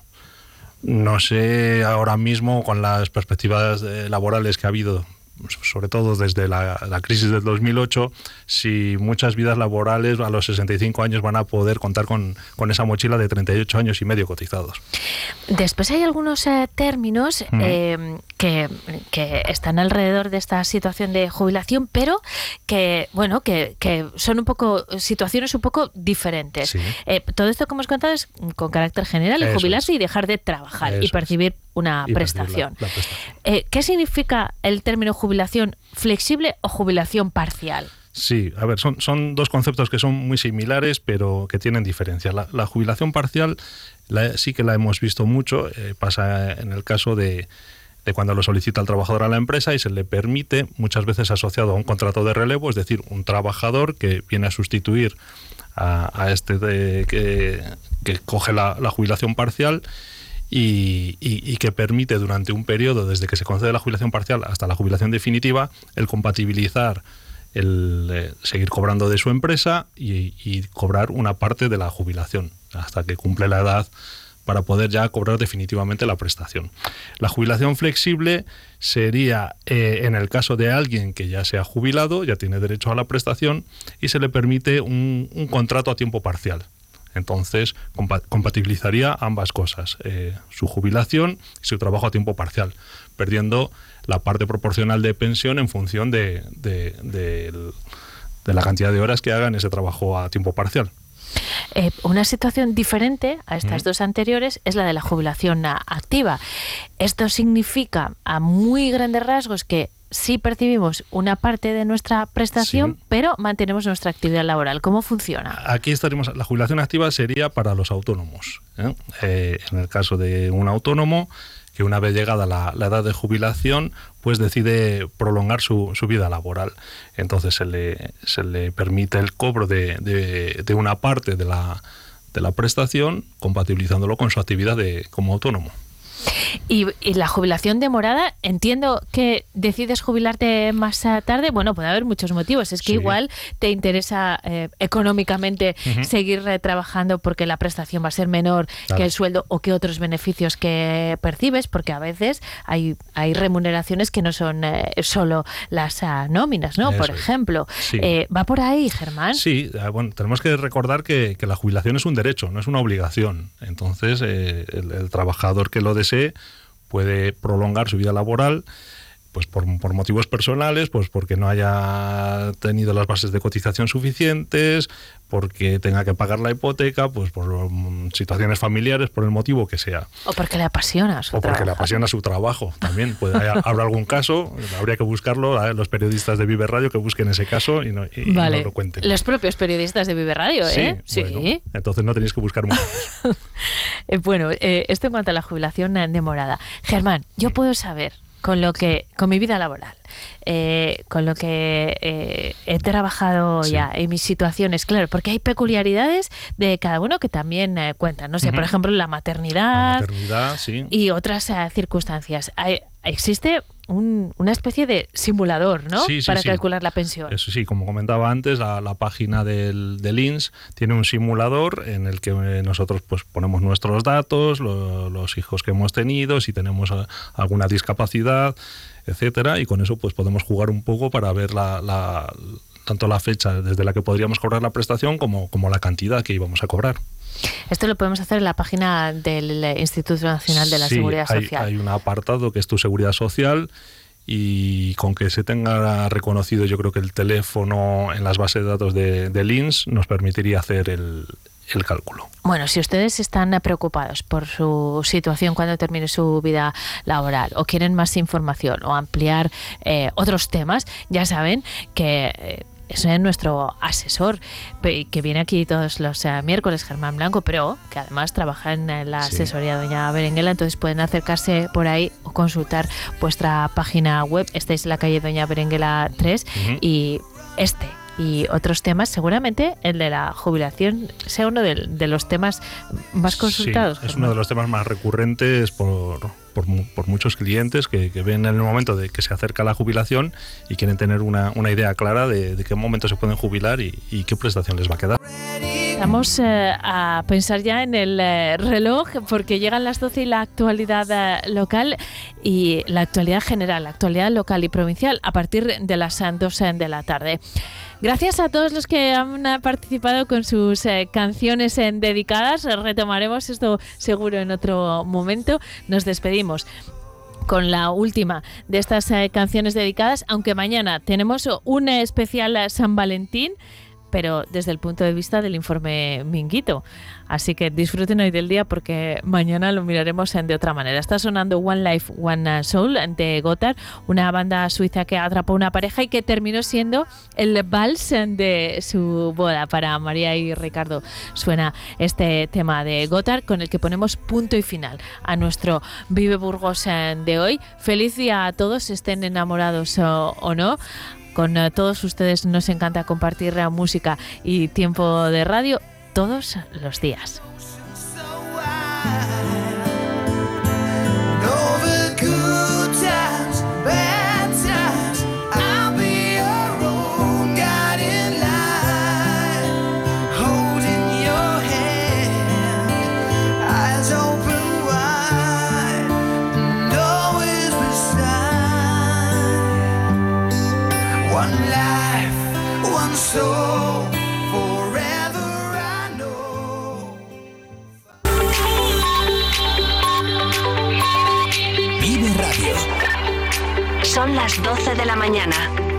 No sé ahora mismo con las perspectivas eh, laborales que ha habido, sobre todo desde la, la crisis del 2008, si muchas vidas laborales a los 65 años van a poder contar con, con esa mochila de 38 años y medio cotizados. Después hay algunos eh, términos eh, que, que están alrededor de esta situación de jubilación, pero que, bueno, que, que son un poco situaciones un poco diferentes. Sí. Eh, todo esto que hemos contado es con carácter general, Eso jubilarse y dejar de trabajar Eso y percibir una Y percibir la- prestación. la prestación. ¿Qué significa el término jubilación flexible o jubilación parcial? Sí, a ver, son, dos conceptos que son muy similares, pero que tienen diferencias. La, la jubilación parcial sí que la hemos visto mucho, eh, pasa en el caso de, cuando lo solicita el trabajador a la empresa y se le permite, muchas veces asociado a un contrato de relevo, es decir, un trabajador que viene a sustituir a, este de- que, coge la jubilación parcial y, que permite durante un periodo, desde que se concede la jubilación parcial hasta la jubilación definitiva, el compatibilizar el eh, seguir cobrando de su empresa y, y cobrar una parte de la jubilación hasta que cumple la edad para poder ya cobrar definitivamente la prestación. La jubilación flexible sería eh, en el caso de alguien que ya se ha jubilado, ya tiene derecho a la prestación y se le permite un, un contrato a tiempo parcial. Entonces compa- compatibilizaría ambas cosas, eh, su jubilación y su trabajo a tiempo parcial, perdiendo la parte proporcional de pensión en función de, de- la cantidad de horas que hagan ese trabajo a tiempo parcial. Eh, una situación diferente a estas dos anteriores es la de la jubilación activa. Esto significa a muy grandes rasgos que sí percibimos una parte de nuestra prestación, pero mantenemos nuestra actividad laboral. ¿Cómo funciona? Aquí estaríamos, la jubilación activa sería para los autónomos. ¿eh? Eh, en el caso de un autónomo que una vez llegada la, la edad de jubilación, pues decide prolongar su, su vida laboral. Entonces se le, se le permite el cobro de, de- de una parte de la, de la prestación, compatibilizándolo con su actividad de, como autónomo. Y, y la jubilación demorada, entiendo que decides jubilarte más tarde. Bueno, puede haber muchos motivos. Es que Sí. igual te interesa eh, económicamente seguir eh, trabajando porque la prestación va a ser menor Claro. que el sueldo o que otros beneficios que percibes, porque a veces hay, hay remuneraciones que no son eh, solo las ah, nóminas, ¿no? Por Eso ejemplo. Sí. Eh, ¿Va por ahí, Germán? Sí, eh, bueno, tenemos que recordar que, que la jubilación es un derecho, no es una obligación. Entonces, eh, el, el trabajador que lo puede prolongar su vida laboral pues por, por, motivos personales, pues porque no haya tenido las bases de cotización suficientes, porque tenga que pagar la hipoteca, pues por um, situaciones familiares, por el motivo que sea. O porque le apasiona su O porque le trabajo. apasiona su trabajo también. Puede, hay- habrá algún caso, habría que buscarlo, ¿eh? los periodistas de Vive Radio que busquen ese caso y, no, y- y Vale. nos lo cuenten. Los propios periodistas de Vive Radio, ¿eh? Sí, bueno, entonces no tenéis que buscar mucho. Eh, bueno, eh, esto en cuanto a la jubilación eh, demorada. Germán, yo puedo saber con lo que, con mi vida laboral, eh, con lo que eh, he trabajado ya en mis situaciones, claro, porque hay peculiaridades de cada uno que también eh, cuentan. No sé, por ejemplo, la maternidad Maternidad, sí. y otras eh, circunstancias. Hay- existe un- una especie de simulador, ¿no? Sí, sí, Para sí. calcular la pensión. Eso sí, como comentaba antes, la, la página del, del INS tiene un simulador en el que eh, nosotros pues ponemos nuestros datos, lo- los hijos que hemos tenido, si tenemos eh, alguna discapacidad, etcétera, y con eso pues podemos jugar un poco para ver la, la- tanto la fecha desde la que podríamos cobrar la prestación como, como la cantidad que íbamos a cobrar. Esto lo podemos hacer en la página del Instituto Nacional de la Sí, Seguridad hay, Social. hay un apartado que es tu seguridad social y con que se tenga reconocido yo creo que el teléfono en las bases de datos de, del INS nos permitiría hacer el, el cálculo. Bueno, si ustedes están preocupados por su situación cuando termine su vida laboral o quieren más información o ampliar eh, otros temas, ya saben que eh, es nuestro asesor que viene aquí todos los eh, miércoles, Germán Blanco, pero que además trabaja en eh, la Sí. asesoría Doña Berenguela, entonces pueden acercarse por ahí o consultar vuestra página web. Estáis en la calle Doña Berenguela 3 Ujú. y este y otros temas, seguramente el de la jubilación sea uno de, de los temas más consultados. Sí, es uno de los temas más recurrentes por, por, por muchos clientes que, que ven en el momento de que se acerca la jubilación y quieren tener una, una idea clara de, qué momento se pueden jubilar y qué prestación les va a quedar. Vamos eh, a pensar ya en el eh, reloj porque llegan las 12 y la actualidad eh, local y la actualidad general, la actualidad local y provincial a partir de las eh, 2 de la tarde. Gracias a todos los que han eh, participado con sus eh, canciones eh, dedicadas. Retomaremos esto seguro en otro momento. Nos despedimos con la última de estas eh, canciones dedicadas, aunque mañana tenemos un eh, especial eh, San Valentín, pero desde el punto de vista del informe Minguito. Así que disfruten hoy del día porque mañana lo miraremos de otra manera. Está sonando One Life, One Soul de Gotthard, una banda suiza que atrapó una pareja y que terminó siendo el vals de su boda para María y Ricardo. Suena este tema de Gotthard con el que ponemos punto y final a nuestro Vive Burgos de hoy. Feliz día a todos, estén enamorados o, o no. Con eh, todos ustedes nos encanta compartir la música y tiempo de radio todos los días. Son las 12 de la mañana.